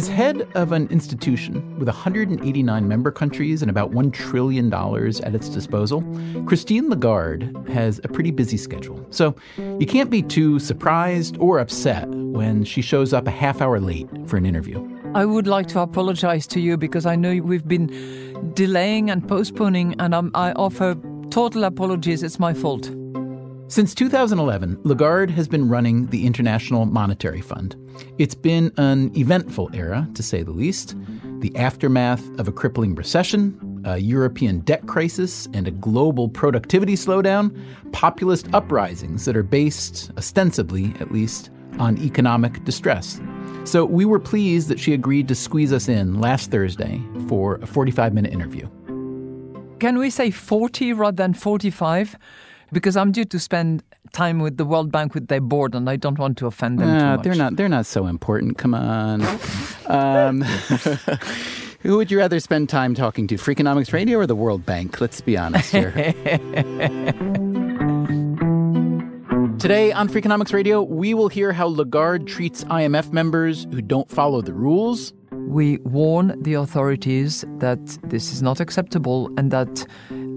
As head of an institution with 189 member countries and about $1 trillion at its disposal, Christine Lagarde has a pretty busy schedule. So you can't be too surprised or upset when she shows up a half hour late for an interview. I would like to apologize to you because I know we've been delaying and postponing, and I'm, I offer total apologies. It's my fault. Since 2011, Lagarde has been running the International Monetary Fund. It's been an eventful era, to say the least. The aftermath of a crippling recession, a European debt crisis, and a global productivity slowdown, populist uprisings that are based, ostensibly at least, on economic distress. So we were pleased that she agreed to squeeze us in last Thursday for a 45 minute interview. Can we say 40 rather than 45? Because I'm due to spend time with the World Bank with their board, and I don't want to offend them too much. They're not. They're not so important. Come on. um, who would you rather spend time talking to, Freakonomics Radio or the World Bank? Let's be honest here. Today on Freakonomics Radio, we will hear how Lagarde treats IMF members who don't follow the rules. We warn the authorities that this is not acceptable and that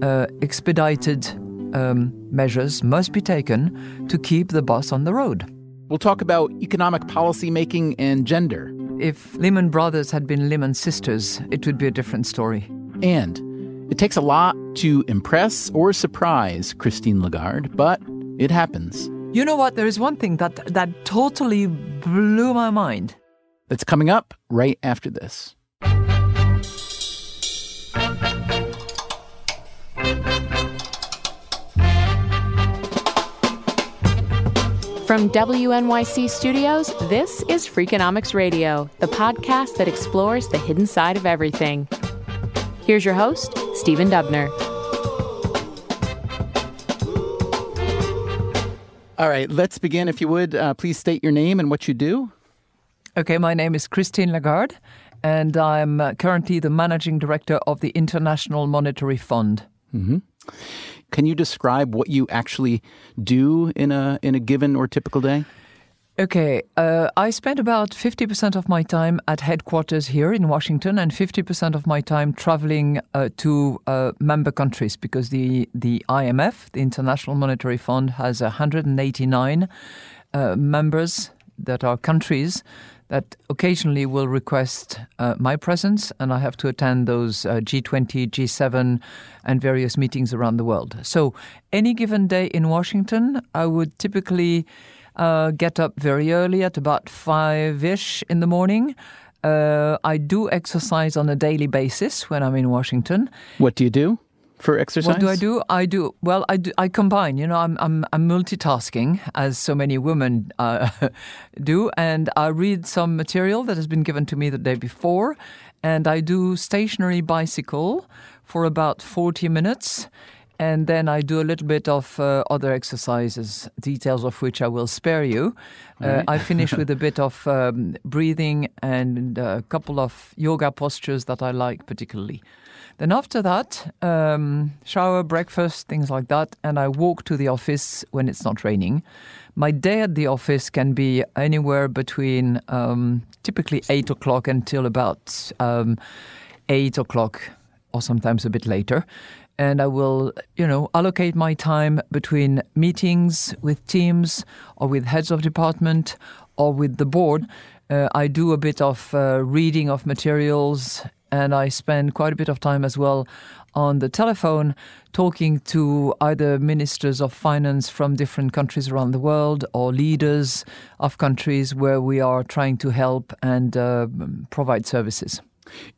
uh, expedited um, measures must be taken to keep the bus on the road. We'll talk about economic policy making and gender. If Lehman Brothers had been Lehman Sisters, it would be a different story. And it takes a lot to impress or surprise Christine Lagarde, but it happens. You know what? There is one thing that, that totally blew my mind. That's coming up right after this. From WNYC Studios, this is Freakonomics Radio, the podcast that explores the hidden side of everything. Here's your host, Stephen Dubner. All right, let's begin. If you would, uh, please state your name and what you do. Okay, my name is Christine Lagarde, and I'm uh, currently the managing director of the International Monetary Fund. Mm-hmm. Can you describe what you actually do in a in a given or typical day? Okay, uh, I spend about 50% of my time at headquarters here in Washington and 50% of my time traveling uh, to uh, member countries because the, the IMF, the International Monetary Fund, has 189 uh, members that are countries that occasionally will request uh, my presence, and I have to attend those uh, G20, G7, and various meetings around the world. So, any given day in Washington, I would typically uh, get up very early at about five ish in the morning. Uh, I do exercise on a daily basis when I'm in Washington. What do you do? For exercise? What do I do? I do well. I do, I combine. You know, I'm I'm, I'm multitasking as so many women uh, do, and I read some material that has been given to me the day before, and I do stationary bicycle for about forty minutes. and then I do a little bit of uh, other exercises, details of which I will spare you. Uh. I finish with a bit of um, breathing and a couple of yoga postures that I like particularly. Then after that, um, shower, breakfast, things like that, and I walk to the office when it's not raining. My day at the office can be anywhere between um, typically eight o'clock until about um, eight o'clock, or sometimes a bit later. And I will, you know, allocate my time between meetings with teams or with heads of department or with the board. Uh, I do a bit of uh, reading of materials and I spend quite a bit of time as well on the telephone talking to either ministers of finance from different countries around the world or leaders of countries where we are trying to help and uh, provide services.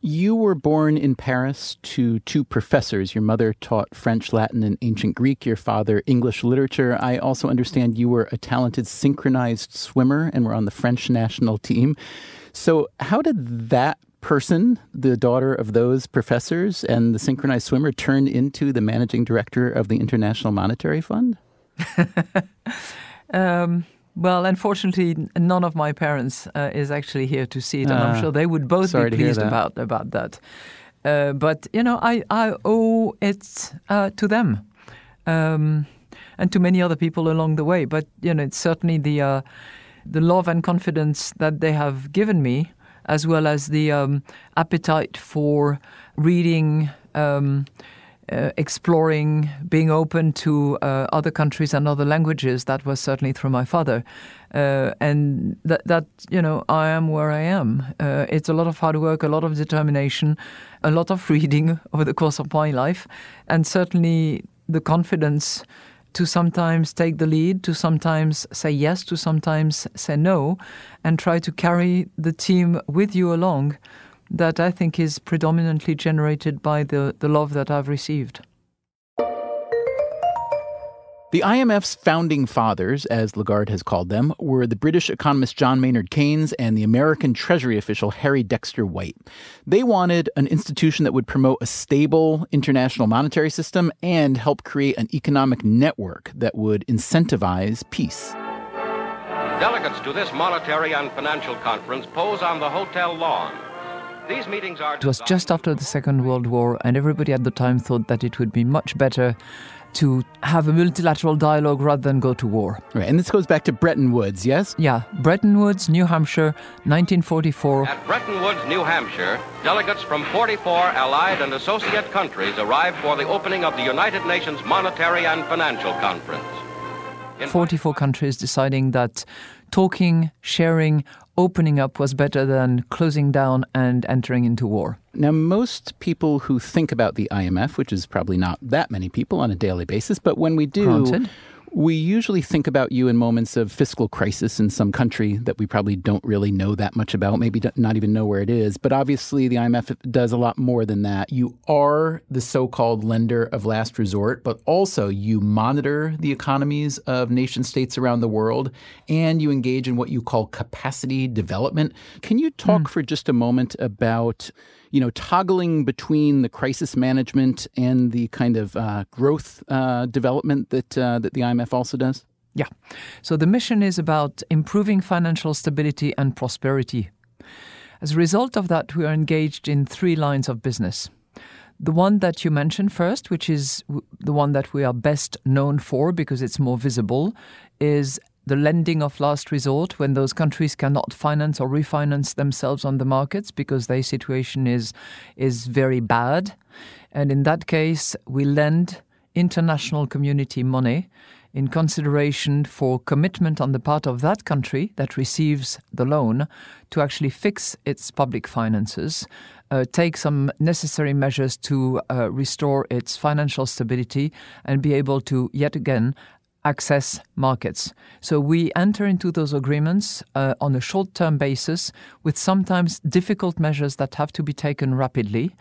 You were born in Paris to two professors. Your mother taught French, Latin, and ancient Greek, your father, English literature. I also understand you were a talented synchronized swimmer and were on the French national team. So, how did that person, the daughter of those professors and the synchronized swimmer, turned into the managing director of the International Monetary Fund? um, well, unfortunately, none of my parents uh, is actually here to see it, and uh, I'm ah, sure they would both be pleased about about that. Uh, but you know, I I owe it uh, to them, um, and to many other people along the way. But you know, it's certainly the uh, the love and confidence that they have given me as well as the um, appetite for reading. Um, uh, exploring, being open to uh, other countries and other languages. That was certainly through my father, uh, and that that you know I am where I am. Uh, it's a lot of hard work, a lot of determination, a lot of reading over the course of my life, and certainly the confidence to sometimes take the lead, to sometimes say yes, to sometimes say no, and try to carry the team with you along, that I think is predominantly generated by the, the love that I've received. The IMF's founding fathers, as Lagarde has called them, were the British economist John Maynard Keynes and the American Treasury official Harry Dexter White. They wanted an institution that would promote a stable international monetary system and help create an economic network that would incentivize peace. Delegates to this monetary and financial conference pose on the hotel lawn. These meetings are. It was just after the Second World War, and everybody at the time thought that it would be much better to have a multilateral dialogue rather than go to war. Right, and this goes back to Bretton Woods, yes? Yeah, Bretton Woods, New Hampshire, 1944. At Bretton Woods, New Hampshire, delegates from 44 allied and associate countries arrived for the opening of the United Nations Monetary and Financial Conference. In 44 countries deciding that talking, sharing, opening up was better than closing down and entering into war. Now, most people who think about the IMF, which is probably not that many people on a daily basis, but when we do, Granted we usually think about you in moments of fiscal crisis in some country that we probably don't really know that much about, maybe not even know where it is. But obviously, the IMF does a lot more than that. You are the so called lender of last resort, but also you monitor the economies of nation states around the world and you engage in what you call capacity development. Can you talk mm. for just a moment about? You know, toggling between the crisis management and the kind of uh, growth uh, development that uh, that the IMF also does? Yeah. So the mission is about improving financial stability and prosperity. As a result of that, we are engaged in three lines of business. The one that you mentioned first, which is the one that we are best known for because it's more visible, is the lending of last resort when those countries cannot finance or refinance themselves on the markets because their situation is is very bad. And in that case we lend international community money in consideration for commitment on the part of that country that receives the loan to actually fix its public finances uh, take some necessary measures to uh, restore its financial stability and be able to yet again access markets. So we enter into those agreements uh, on a short term basis with sometimes difficult measures that have to be taken rapidly.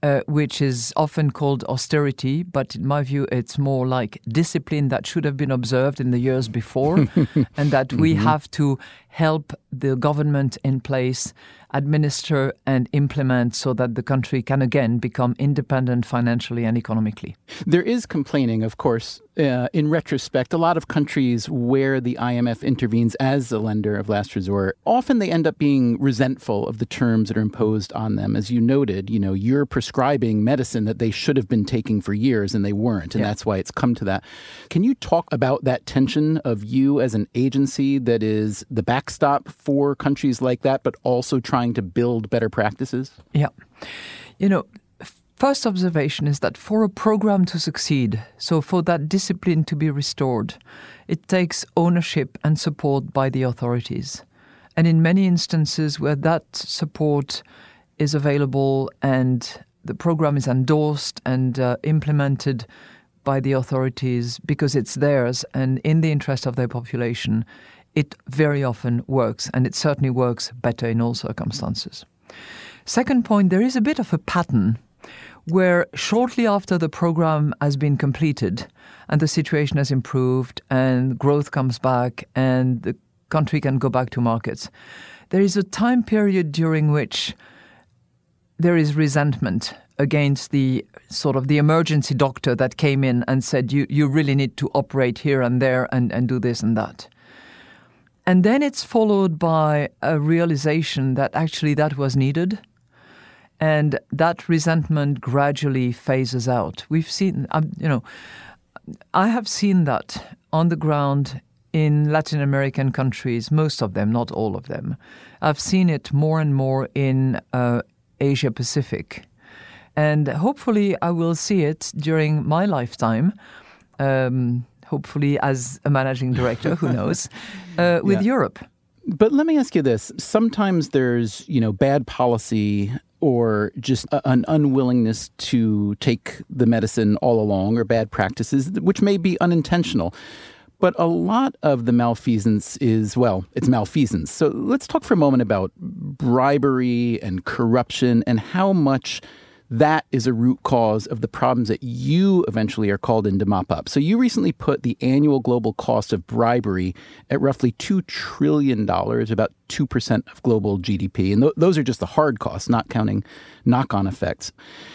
Uh, which is often called austerity, but in my view, it's more like discipline that should have been observed in the years before, and that we mm-hmm. have to help the government in place administer and implement so that the country can again become independent financially and economically. There is complaining, of course, uh, in retrospect. A lot of countries where the IMF intervenes as a lender of last resort, often they end up being resentful of the terms that are imposed on them. As you noted, you know, you're prescribing medicine that they should have been taking for years and they weren't, and yeah. that's why it's come to that. Can you talk about that tension of you as an agency that is the backstop for countries like that, but also trying to build better practices? Yeah. You know, first observation is that for a program to succeed, so for that discipline to be restored, it takes ownership and support by the authorities. And in many instances where that support is available and the program is endorsed and uh, implemented by the authorities because it's theirs and in the interest of their population, it very often works, and it certainly works better in all circumstances. Second point, there is a bit of a pattern where shortly after the program has been completed and the situation has improved and growth comes back and the country can go back to markets, there is a time period during which there is resentment against the sort of the emergency doctor that came in and said you, you really need to operate here and there and, and do this and that. And then it's followed by a realization that actually that was needed. And that resentment gradually phases out. We've seen, um, you know, I have seen that on the ground in Latin American countries, most of them, not all of them. I've seen it more and more in uh, Asia Pacific. And hopefully, I will see it during my lifetime. Um, hopefully as a managing director, who knows, uh, with yeah. Europe. But let me ask you this: sometimes there's you know bad policy or just an unwillingness to take the medicine all along or bad practices, which may be unintentional. But a lot of the malfeasance is, well, it's malfeasance. So let's talk for a moment about bribery and corruption and how much that is a root cause of the problems that you eventually are called in to mop up. So you recently put the annual global cost of bribery at roughly $2 trillion, about 2% of global GDP. And th- those are just the hard costs, not counting knock on effects.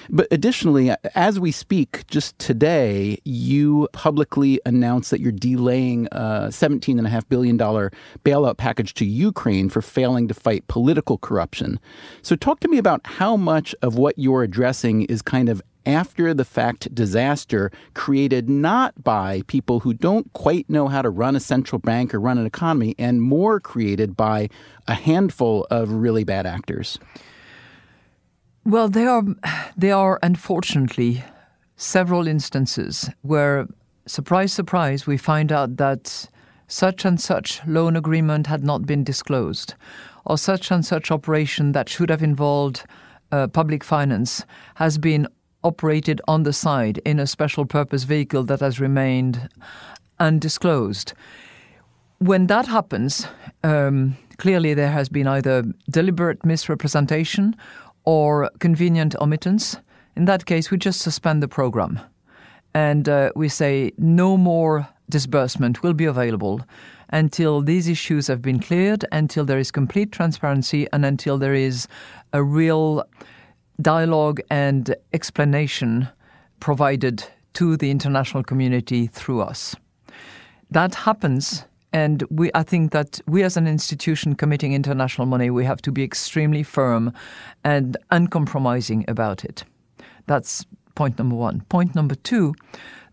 But additionally, as we speak, just today, you publicly announced that you're delaying a $17.5 billion bailout package to Ukraine for failing to fight political corruption. So, talk to me about how much of what you're addressing is kind of after the fact disaster created not by people who don't quite know how to run a central bank or run an economy, and more created by a handful of really bad actors? Well, there are, there are unfortunately several instances where, surprise, surprise, we find out that such and such loan agreement had not been disclosed, or such and such operation that should have involved uh, public finance has been operated on the side in a special purpose vehicle that has remained undisclosed. When that happens, um, clearly there has been either deliberate misrepresentation or convenient omittance. In that case, we just suspend the program and uh, we say no more disbursement will be available until these issues have been cleared, until there is complete transparency, and until there is a real dialogue and explanation provided to the international community through us. That happens, and we, I think that we as an institution committing international money, we have to be extremely firm and uncompromising about it. That's point number one. Point number two,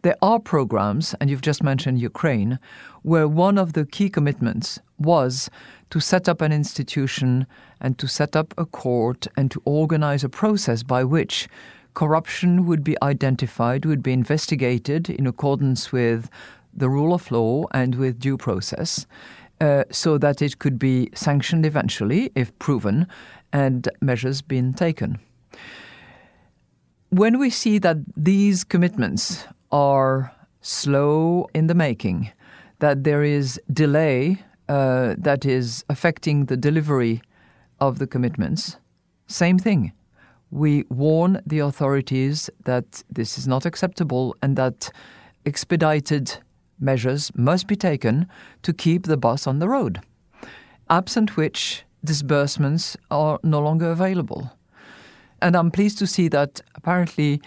there are programs, and you've just mentioned Ukraine, where one of the key commitments was to set up an institution and to set up a court and to organize a process by which corruption would be identified, would be investigated in accordance with the rule of law and with due process, uh, so that it could be sanctioned eventually if proven and measures been taken. When we see that these commitments are slow in the making, that there is delay uh, that is affecting the delivery of the commitments, same thing. We warn the authorities that this is not acceptable and that expedited measures must be taken to keep the bus on the road. Absent which, disbursements are no longer available. And I'm pleased to see that apparently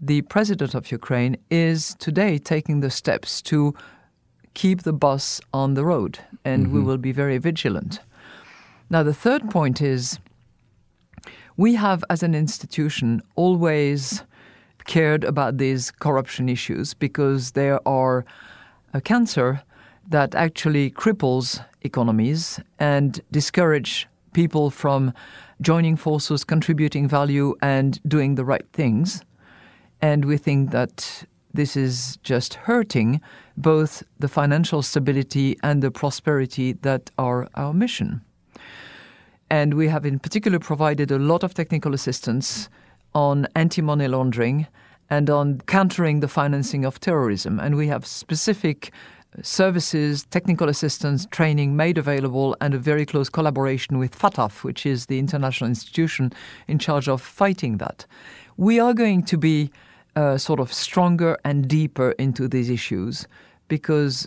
the president of Ukraine is today taking the steps to keep the bus on the road, and mm-hmm. we will be very vigilant. Now, the third point is we have, as an institution, always cared about these corruption issues because they are a cancer that actually cripples economies and discourage people from joining forces, contributing value, and doing the right things. And we think that this is just hurting both the financial stability and the prosperity that are our mission. And we have, in particular, provided a lot of technical assistance on anti money laundering and on countering the financing of terrorism. And we have specific services, technical assistance, training made available, and a very close collaboration with FATF, which is the international institution in charge of fighting that. We are going to be uh, sort of stronger and deeper into these issues because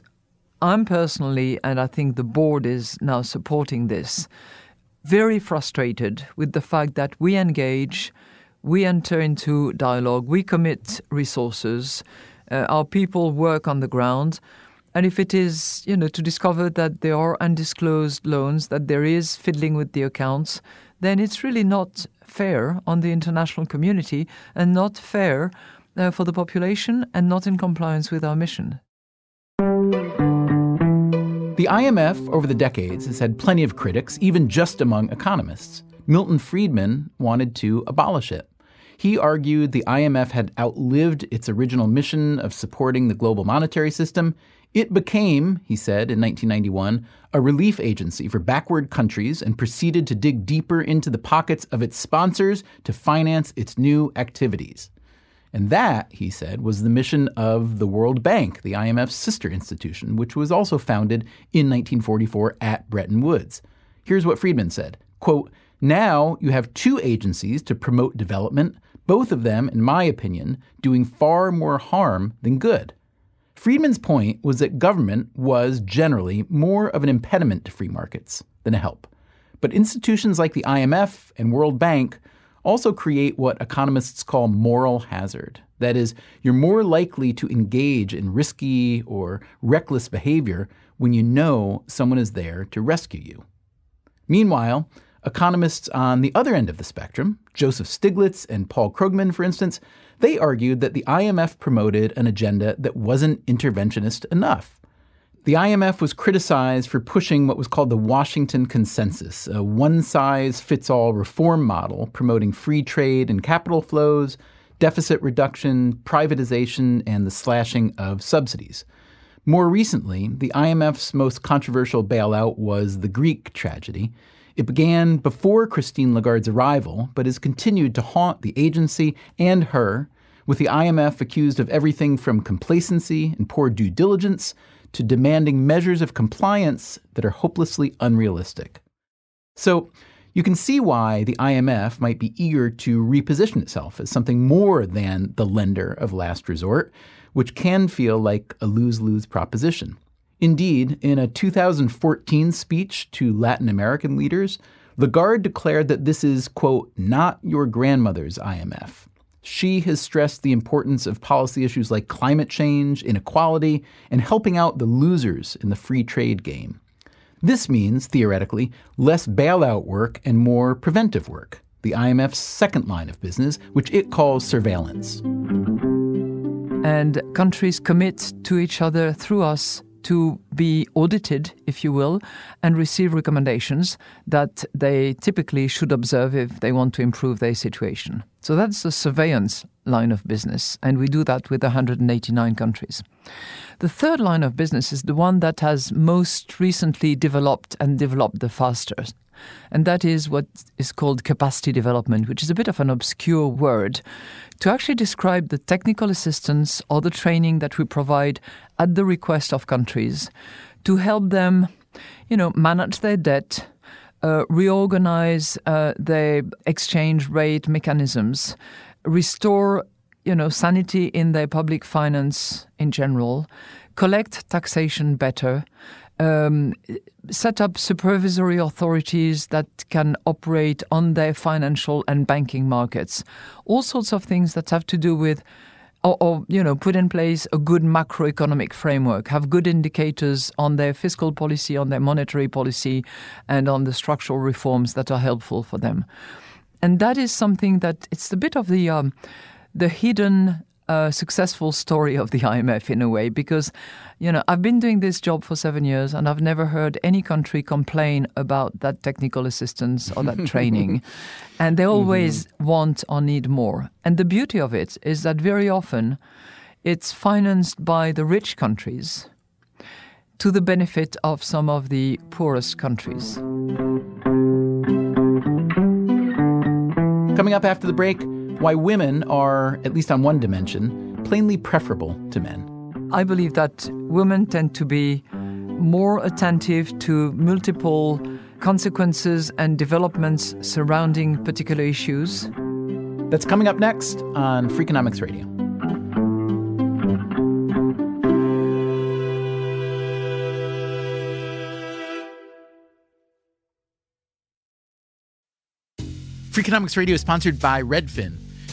I'm personally, and I think the board is now supporting this, very frustrated with the fact that we engage, we enter into dialogue, we commit resources, uh, our people work on the ground and if it is, you know, to discover that there are undisclosed loans, that there is fiddling with the accounts, then it's really not fair on the international community and not fair uh, for the population and not in compliance with our mission. The IMF over the decades has had plenty of critics, even just among economists. Milton Friedman wanted to abolish it. He argued the IMF had outlived its original mission of supporting the global monetary system it became, he said in 1991, a relief agency for backward countries and proceeded to dig deeper into the pockets of its sponsors to finance its new activities. And that, he said, was the mission of the World Bank, the IMF's sister institution, which was also founded in 1944 at Bretton Woods. Here's what Friedman said quote, Now you have two agencies to promote development, both of them, in my opinion, doing far more harm than good. Friedman's point was that government was generally more of an impediment to free markets than a help. But institutions like the IMF and World Bank also create what economists call moral hazard. That is, you're more likely to engage in risky or reckless behavior when you know someone is there to rescue you. Meanwhile, economists on the other end of the spectrum, Joseph Stiglitz and Paul Krugman, for instance, they argued that the IMF promoted an agenda that wasn't interventionist enough. The IMF was criticized for pushing what was called the Washington Consensus, a one size fits all reform model promoting free trade and capital flows, deficit reduction, privatization, and the slashing of subsidies. More recently, the IMF's most controversial bailout was the Greek tragedy. It began before Christine Lagarde's arrival, but has continued to haunt the agency and her, with the IMF accused of everything from complacency and poor due diligence to demanding measures of compliance that are hopelessly unrealistic. So, you can see why the IMF might be eager to reposition itself as something more than the lender of last resort, which can feel like a lose lose proposition. Indeed, in a 2014 speech to Latin American leaders, Lagarde declared that this is, quote, not your grandmother's IMF. She has stressed the importance of policy issues like climate change, inequality, and helping out the losers in the free trade game. This means, theoretically, less bailout work and more preventive work, the IMF's second line of business, which it calls surveillance. And countries commit to each other through us to be audited, if you will, and receive recommendations that they typically should observe if they want to improve their situation. So that's the surveillance line of business, and we do that with 189 countries. The third line of business is the one that has most recently developed and developed the fastest. And that is what is called capacity development, which is a bit of an obscure word. To actually describe the technical assistance or the training that we provide at the request of countries to help them, you know, manage their debt, uh, reorganize uh, their exchange rate mechanisms, restore, you know, sanity in their public finance in general, collect taxation better, um, set up supervisory authorities that can operate on their financial and banking markets. All sorts of things that have to do with or, or, you know put in place a good macroeconomic framework have good indicators on their fiscal policy on their monetary policy and on the structural reforms that are helpful for them and that is something that it's a bit of the um, the hidden uh, successful story of the IMF in a way because you know I've been doing this job for seven years and I've never heard any country complain about that technical assistance or that training and they always mm-hmm. want or need more and the beauty of it is that very often it's financed by the rich countries to the benefit of some of the poorest countries. Coming up after the break, why women are, at least on one dimension, plainly preferable to men. I believe that women tend to be more attentive to multiple consequences and developments surrounding particular issues. That's coming up next on Freakonomics Radio. Freakonomics Radio is sponsored by Redfin.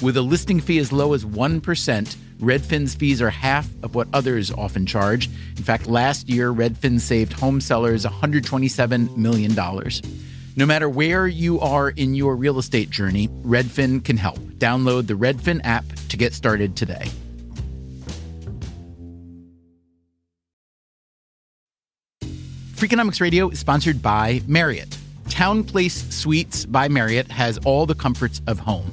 With a listing fee as low as 1%, Redfin's fees are half of what others often charge. In fact, last year, Redfin saved home sellers $127 million. No matter where you are in your real estate journey, Redfin can help. Download the Redfin app to get started today. Freakonomics Radio is sponsored by Marriott. TownePlace Suites by Marriott has all the comforts of home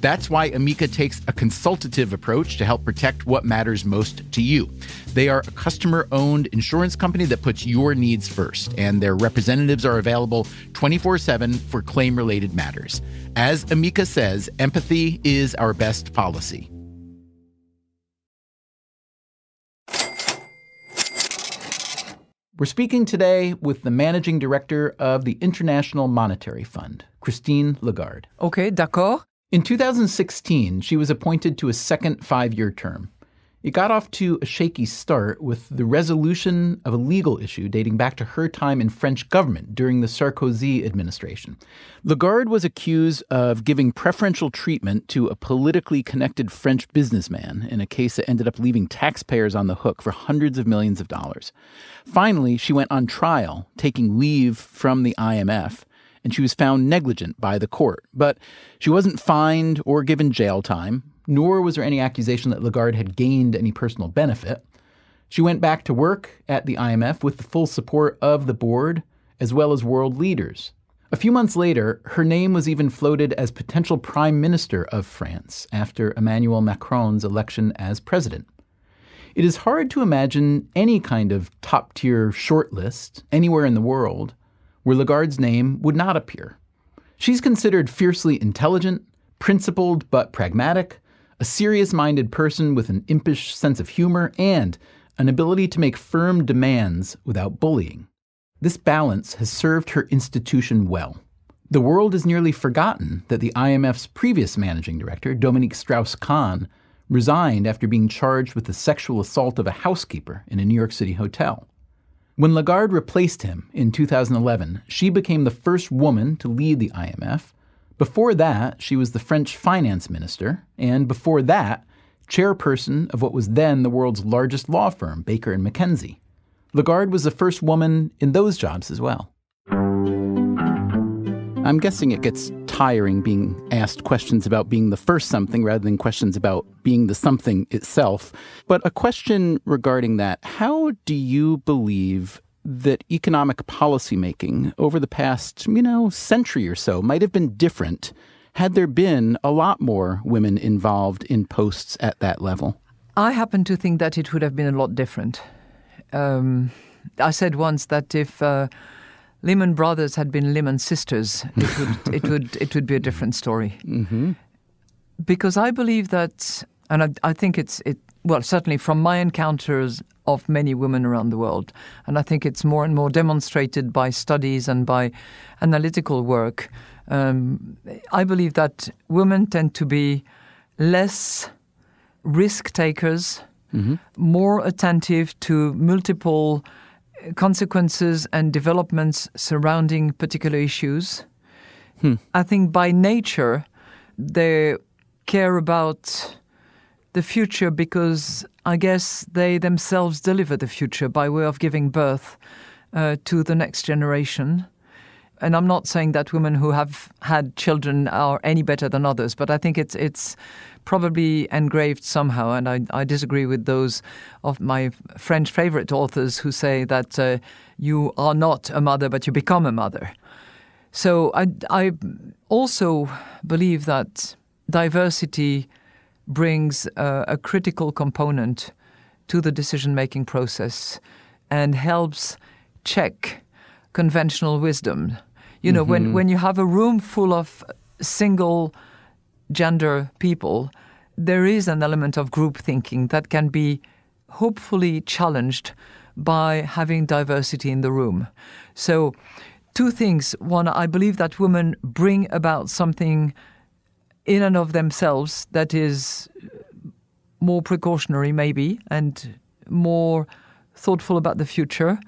That's why Amica takes a consultative approach to help protect what matters most to you. They are a customer owned insurance company that puts your needs first, and their representatives are available 24 7 for claim related matters. As Amica says, empathy is our best policy. We're speaking today with the managing director of the International Monetary Fund, Christine Lagarde. Okay, d'accord. In 2016, she was appointed to a second five year term. It got off to a shaky start with the resolution of a legal issue dating back to her time in French government during the Sarkozy administration. Lagarde was accused of giving preferential treatment to a politically connected French businessman in a case that ended up leaving taxpayers on the hook for hundreds of millions of dollars. Finally, she went on trial, taking leave from the IMF and she was found negligent by the court. But she wasn't fined or given jail time, nor was there any accusation that Lagarde had gained any personal benefit. She went back to work at the IMF with the full support of the board as well as world leaders. A few months later, her name was even floated as potential prime minister of France after Emmanuel Macron's election as president. It is hard to imagine any kind of top tier shortlist anywhere in the world where Lagarde's name would not appear. She's considered fiercely intelligent, principled but pragmatic, a serious minded person with an impish sense of humor, and an ability to make firm demands without bullying. This balance has served her institution well. The world has nearly forgotten that the IMF's previous managing director, Dominique Strauss Kahn, resigned after being charged with the sexual assault of a housekeeper in a New York City hotel. When Lagarde replaced him in 2011, she became the first woman to lead the IMF, Before that, she was the French finance minister, and before that, chairperson of what was then the world's largest law firm, Baker and McKenzie. Lagarde was the first woman in those jobs as well. I'm guessing it gets tiring being asked questions about being the first something rather than questions about being the something itself. But a question regarding that how do you believe that economic policymaking over the past, you know, century or so might have been different had there been a lot more women involved in posts at that level? I happen to think that it would have been a lot different. Um, I said once that if uh, Lehman Brothers had been Lehman Sisters, it would it would it would be a different story. Mm-hmm. Because I believe that, and I, I think it's it. Well, certainly from my encounters of many women around the world, and I think it's more and more demonstrated by studies and by analytical work. Um, I believe that women tend to be less risk takers, mm-hmm. more attentive to multiple consequences and developments surrounding particular issues. Hmm. I think by nature, they care about the future because I guess they themselves deliver the future by way of giving birth uh, to the next generation. And I'm not saying that women who have had children are any better than others, but I think it's it's probably engraved somehow. And I, I disagree with those of my French favorite authors who say that uh, you are not a mother, but you become a mother. So I, I also believe that diversity brings uh, a critical component to the decision making process and helps check conventional wisdom. You know, mm-hmm. when, when you have a room full of single gender people, there is an element of group thinking that can be hopefully challenged by having diversity in the room. So, two things. One, I believe that women bring about something in and of themselves that is more precautionary, maybe, and more thoughtful about the future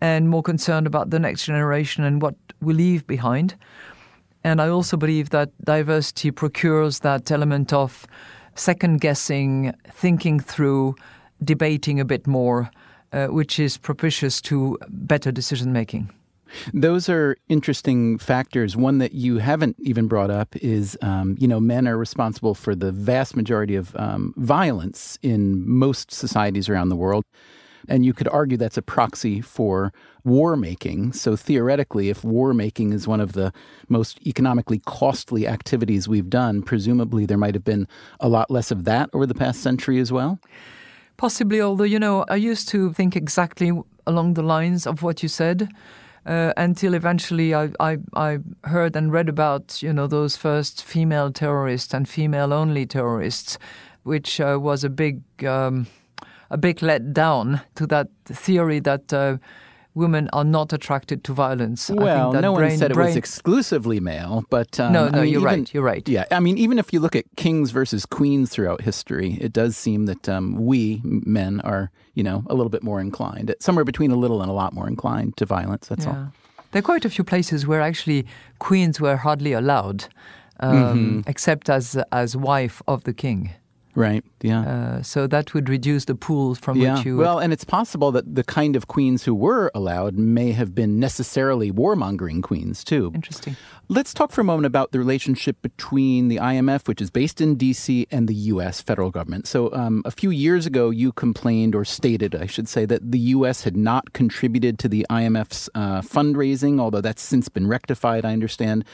and more concerned about the next generation and what we leave behind. And I also believe that diversity procures that element of second guessing, thinking through, debating a bit more, uh, which is propitious to better decision making. Those are interesting factors. One that you haven't even brought up is, um, you know, men are responsible for the vast majority of um, violence in most societies around the world. And you could argue that's a proxy for war making. So theoretically, if war making is one of the most economically costly activities we've done, presumably there might have been a lot less of that over the past century as well. Possibly, although, you know, I used to think exactly along the lines of what you said. Uh, until eventually I, I, I, heard and read about you know those first female terrorists and female only terrorists, which uh, was a big um, a big letdown to that theory that uh, women are not attracted to violence. Well, no brain, one said brain... it was exclusively male, but um, no, no, I mean, you're even, right. You're right. Yeah, I mean, even if you look at kings versus queens throughout history, it does seem that um, we men are, you know, a little bit more inclined, somewhere between a little and a lot more inclined to violence. That's yeah. all. There are quite a few places where actually queens were hardly allowed, um, mm-hmm. except as as wife of the king. Right. Yeah. Uh, so that would reduce the pool from yeah. which you. Well, and it's possible that the kind of queens who were allowed may have been necessarily warmongering queens too. Interesting. Let's talk for a moment about the relationship between the IMF, which is based in D.C., and the U.S. federal government. So, um, a few years ago, you complained, or stated, I should say, that the U.S. had not contributed to the IMF's uh, fundraising, although that's since been rectified, I understand.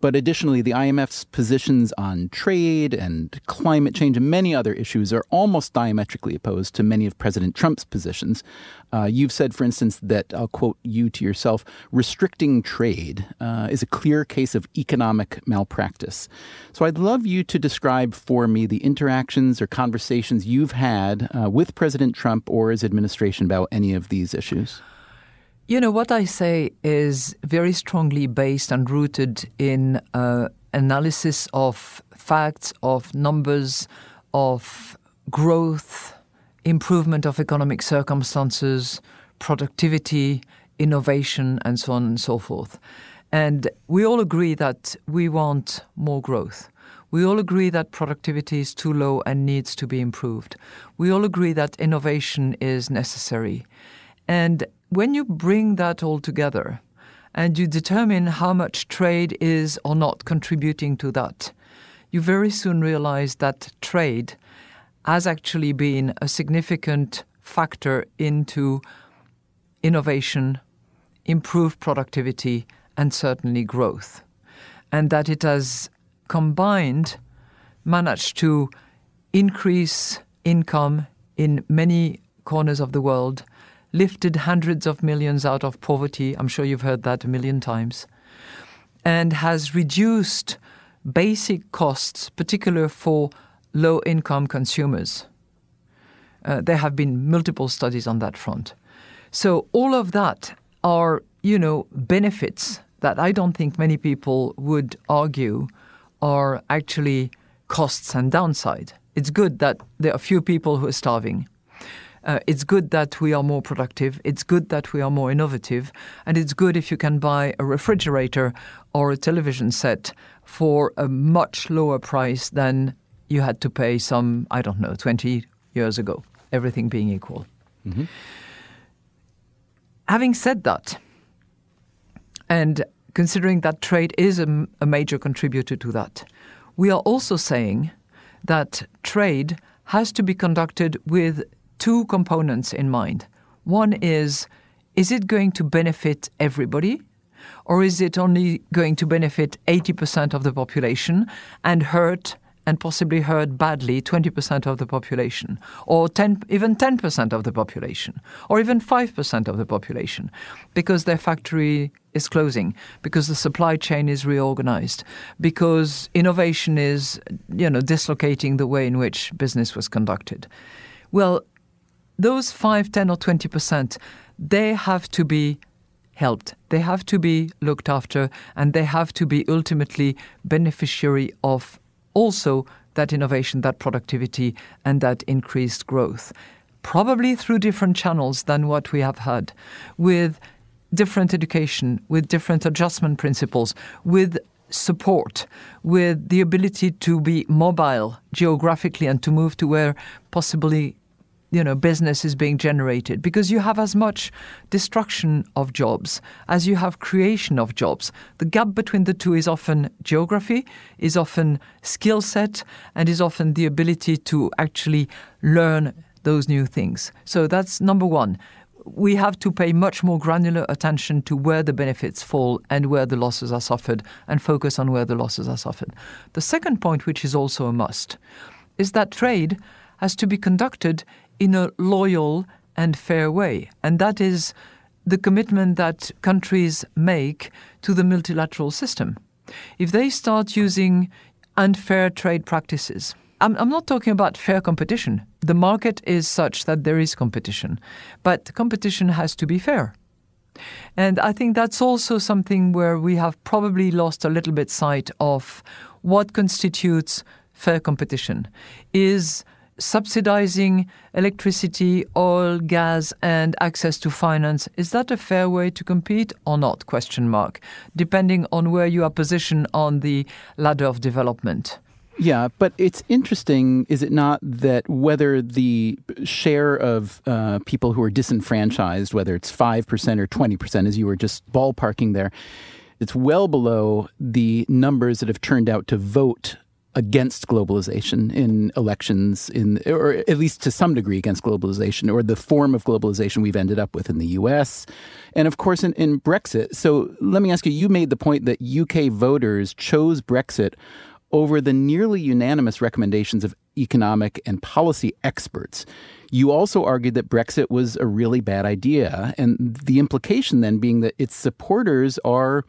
But additionally, the IMF's positions on trade and climate change and many other issues are almost diametrically opposed to many of President Trump's positions. Uh, you've said, for instance, that I'll quote you to yourself restricting trade uh, is a clear case of economic malpractice. So I'd love you to describe for me the interactions or conversations you've had uh, with President Trump or his administration about any of these issues. You know, what I say is very strongly based and rooted in uh, analysis of facts, of numbers, of growth, improvement of economic circumstances, productivity, innovation, and so on and so forth. And we all agree that we want more growth. We all agree that productivity is too low and needs to be improved. We all agree that innovation is necessary. And when you bring that all together and you determine how much trade is or not contributing to that, you very soon realize that trade has actually been a significant factor into innovation, improved productivity, and certainly growth. And that it has combined managed to increase income in many corners of the world, lifted hundreds of millions out of poverty. I'm sure you've heard that a million times. And has reduced basic costs, particularly for low income consumers. Uh, there have been multiple studies on that front. So, all of that are, you know, benefits that I don't think many people would argue are actually costs and downside. It's good that there are few people who are starving. Uh, it's good that we are more productive. It's good that we are more innovative. And it's good if you can buy a refrigerator or a television set for a much lower price than you had to pay some, I don't know, 20 years ago, everything being equal. Mm-hmm. Having said that, and considering that trade is a, a major contributor to that, we are also saying that trade has to be conducted with two components in mind. One is is it going to benefit everybody? Or is it only going to benefit 80% of the population and hurt and possibly hurt badly 20% of the population, or 10, even 10% of the population, or even 5% of the population, because their factory is closing, because the supply chain is reorganized, because innovation is, you know, dislocating the way in which business was conducted. Well, those 5, 10, or 20%, they have to be helped. They have to be looked after, and they have to be ultimately beneficiary of also that innovation, that productivity, and that increased growth. Probably through different channels than what we have had, with different education, with different adjustment principles, with support, with the ability to be mobile geographically and to move to where possibly you know business is being generated because you have as much destruction of jobs as you have creation of jobs. The gap between the two is often geography is often skill set and is often the ability to actually learn those new things. So that's number 1 we have to pay much more granular attention to where the benefits fall and where the losses are suffered and focus on where the losses are suffered. The second point which is also a must is that trade has to be conducted in a loyal and fair way. And that is the commitment that countries make to the multilateral system. If they start using unfair trade practices, I'm, I'm, not talking about fair competition. The market is such that there is competition, but competition has to be fair. And I think that's also something where we have probably lost a little bit sight of what constitutes fair competition. Is subsidizing electricity, oil, gas, and access to finance, is that a fair way to compete or not? Question mark. Depending on where you are positioned on the ladder of development. Yeah, but it's interesting, is it not, that whether the share of uh, people who are disenfranchised, whether it's 5% or 20%, as you were just ballparking there, it's well below the numbers that have turned out to vote against globalization in elections in or at least to some degree against globalization or the form of globalization we've ended up with in the US and of course in, in Brexit. So let me ask you you made the point that UK voters chose Brexit over the nearly unanimous recommendations of economic and policy experts. You also argued that Brexit was a really bad idea and the implication then being that its supporters are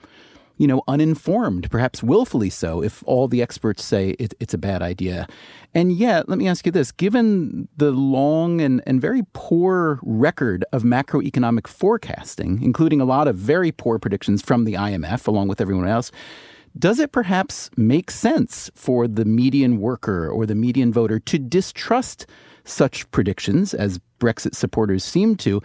you know, uninformed, perhaps willfully so, if all the experts say it, it's a bad idea. And yet, let me ask you this given the long and, and very poor record of macroeconomic forecasting, including a lot of very poor predictions from the IMF, along with everyone else, does it perhaps make sense for the median worker or the median voter to distrust such predictions as Brexit supporters seem to,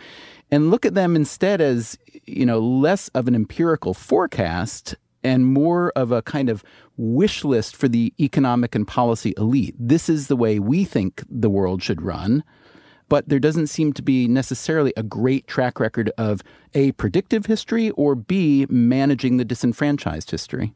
and look at them instead as, you know, less of an empirical forecast and more of a kind of wish list for the economic and policy elite. This is the way we think the world should run. But there doesn't seem to be necessarily a great track record of A, predictive history, or B, managing the disenfranchised history.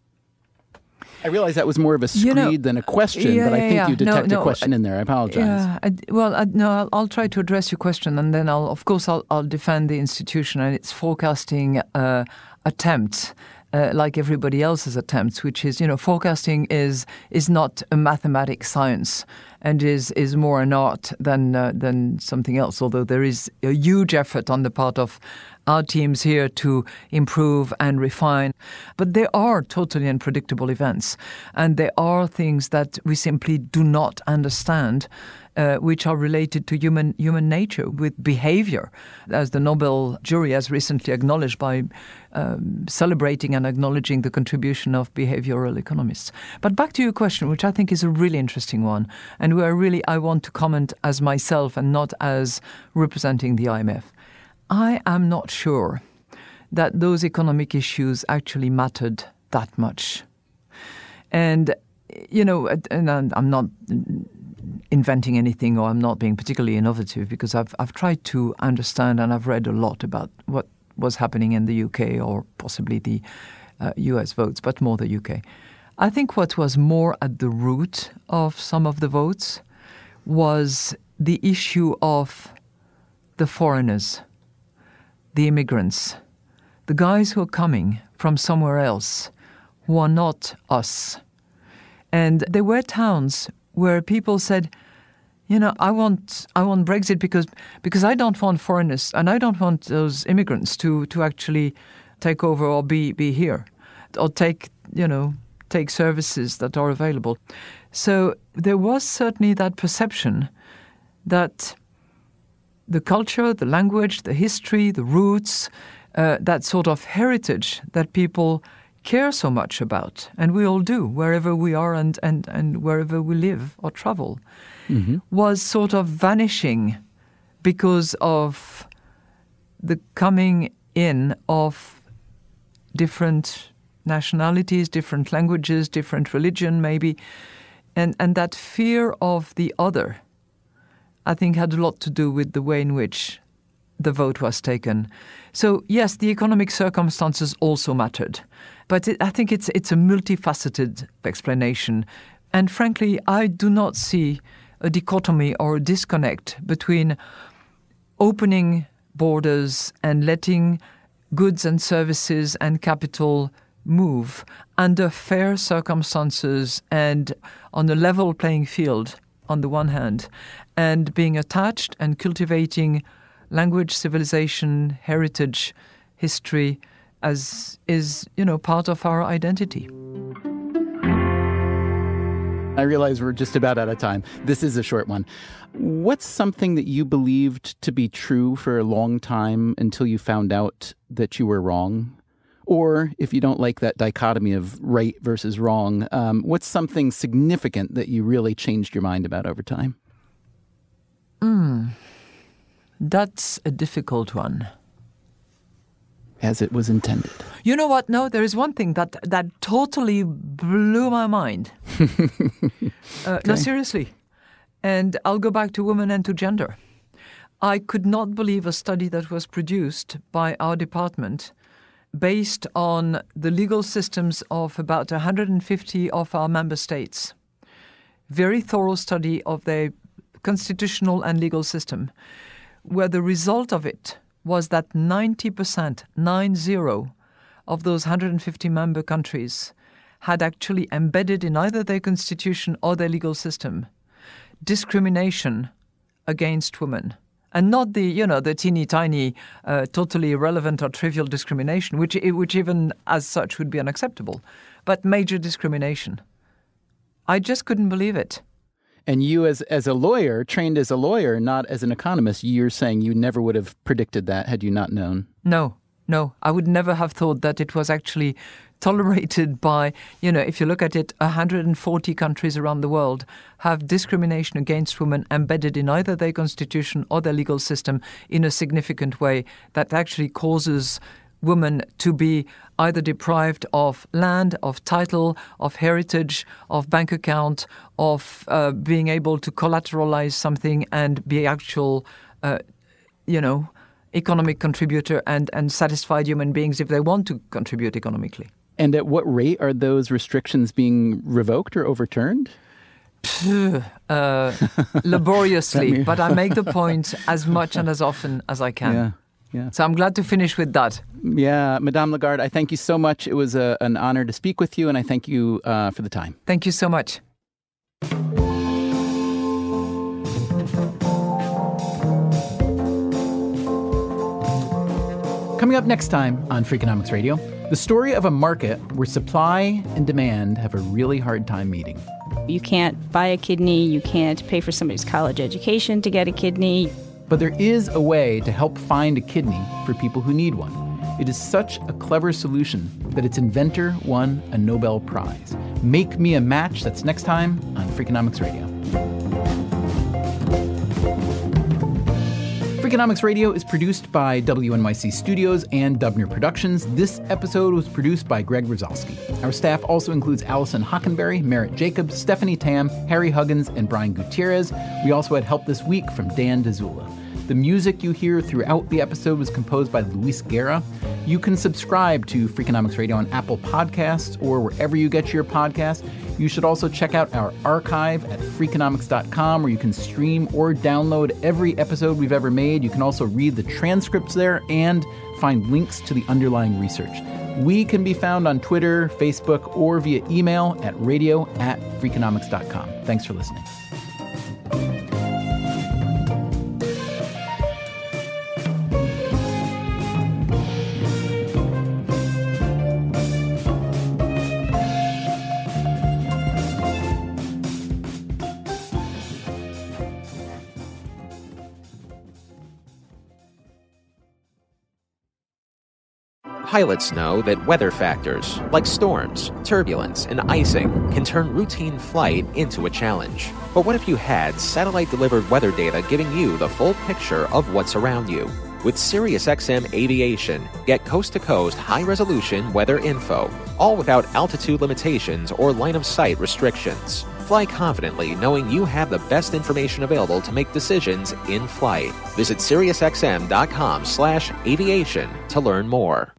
I realize that was more of a screed You know, than a question, yeah, but I think yeah. you No, detect no, a question in there. I apologize. Yeah, I, well, I, no, I'll, I'll try to address your question, and then I'll, of course, I'll, I'll defend the institution and its forecasting uh, attempts. Uh, like everybody else's attempts, which is, you know, forecasting is is not a mathematic science and is is more an art than uh, than something else. Although there is a huge effort on the part of our teams here to improve and refine, but there are totally unpredictable events, and there are things that we simply do not understand uh, which are related to human human nature with behavior, as the Nobel jury has recently acknowledged by um, celebrating and acknowledging the contribution of behavioral economists. But back to your question, which I think is a really interesting one, and where really I want to comment as myself and not as representing the IMF. I am not sure that those economic issues actually mattered that much. And you know, and I'm not inventing anything or I'm not being particularly innovative because I've I've tried to understand and I've read a lot about what was happening in the UK or possibly the uh, US votes, but more the UK. I think what was more at the root of some of the votes was the issue of the foreigners, the immigrants, the guys who are coming from somewhere else who are not us. And there were towns where people said, you know, I want I want Brexit because because I don't want foreigners and I don't want those immigrants to to actually take over or be be here or take you know take services that are available. So there was certainly that perception that the culture, the language, the history, the roots, uh, that sort of heritage that people care so much about, and we all do wherever we are and, and, and wherever we live or travel, mm-hmm. was sort of vanishing because of the coming in of different nationalities, different languages, different religion, maybe, and, and that fear of the other, I think, had a lot to do with the way in which the vote was taken. So yes, the economic circumstances also mattered, but it, I think it's it's a multifaceted explanation, and frankly, I do not see a dichotomy or a disconnect between opening borders and letting goods and services and capital move under fair circumstances and on a level playing field on the one hand, and being attached and cultivating language, civilization, heritage, history as is, you know, part of our identity. I realize we're just about out of time. This is a short one. What's something that you believed to be true for a long time until you found out that you were wrong? Or if you don't like that dichotomy of right versus wrong, um, what's something significant that you really changed your mind about over time? Mm, that's a difficult one. As it was intended. You know what? No, there is one thing that that totally blew my mind. uh, okay. No, seriously. And I'll go back to women and to gender. I could not believe a study that was produced by our department based on the legal systems of about 150 of our member states. Very thorough study of their constitutional and legal system, where the result of it was that 90%, 90, of those 150 member countries had actually embedded in either their constitution or their legal system discrimination against women and not the you know the teeny tiny, uh, totally irrelevant or trivial discrimination, which which even as such would be unacceptable, but major discrimination. I just couldn't believe it. And you, as as a lawyer, trained as a lawyer, not as an economist, you're saying you never would have predicted that had you not known. No, no, I would never have thought that it was actually tolerated by, you know, if you look at it, 140 countries around the world have discrimination against women embedded in either their constitution or their legal system in a significant way that actually causes women to be either deprived of land, of title, of heritage, of bank account, of uh, being able to collateralize something and be actual, uh, you know, economic contributor and, and satisfied human beings if they want to contribute economically. And at what rate are those restrictions being revoked or overturned? uh, laboriously, but I make the point as much and as often as I can. Yeah. Yeah. So I'm glad to finish with that. Yeah, Madame Lagarde, I thank you so much. It was a, an honor to speak with you, and I thank you uh, for the time. Thank you so much. Coming up next time on Freakonomics Radio, the story of a market where supply and demand have a really hard time meeting. You can't buy a kidney, you can't pay for somebody's college education to get a kidney. But there is a way to help find a kidney for people who need one. It is such a clever solution that its inventor won a Nobel Prize. Make Me a Match, that's next time on Freakonomics Radio. Freakonomics Radio is produced by WNYC Studios and Dubner Productions. This episode was produced by Greg Rosalsky. Our staff also includes Alison Hockenberry, Merritt Jacobs, Stephanie Tam, Harry Huggins, and Brian Gutierrez. We also had help this week from Dan Dzula. The music you hear throughout the episode was composed by Luis Guerra. You can subscribe to Freakonomics Radio on Apple Podcasts or wherever you get your podcasts. You should also check out our archive at freakonomics.com where you can stream or download every episode we've ever made. You can also read the transcripts there and find links to the underlying research. We can be found on Twitter, Facebook, or via email at radio at freakonomics.com. Thanks for listening. Pilots know that weather factors, like storms, turbulence, and icing, can turn routine flight into a challenge. But what if you had satellite delivered weather data giving you the full picture of what's around you? With SiriusXM Aviation, get coast to coast high resolution weather info, all without altitude limitations or line of sight restrictions. Fly confidently knowing you have the best information available to make decisions in flight. Visit SiriusXM.com slash aviation to learn more.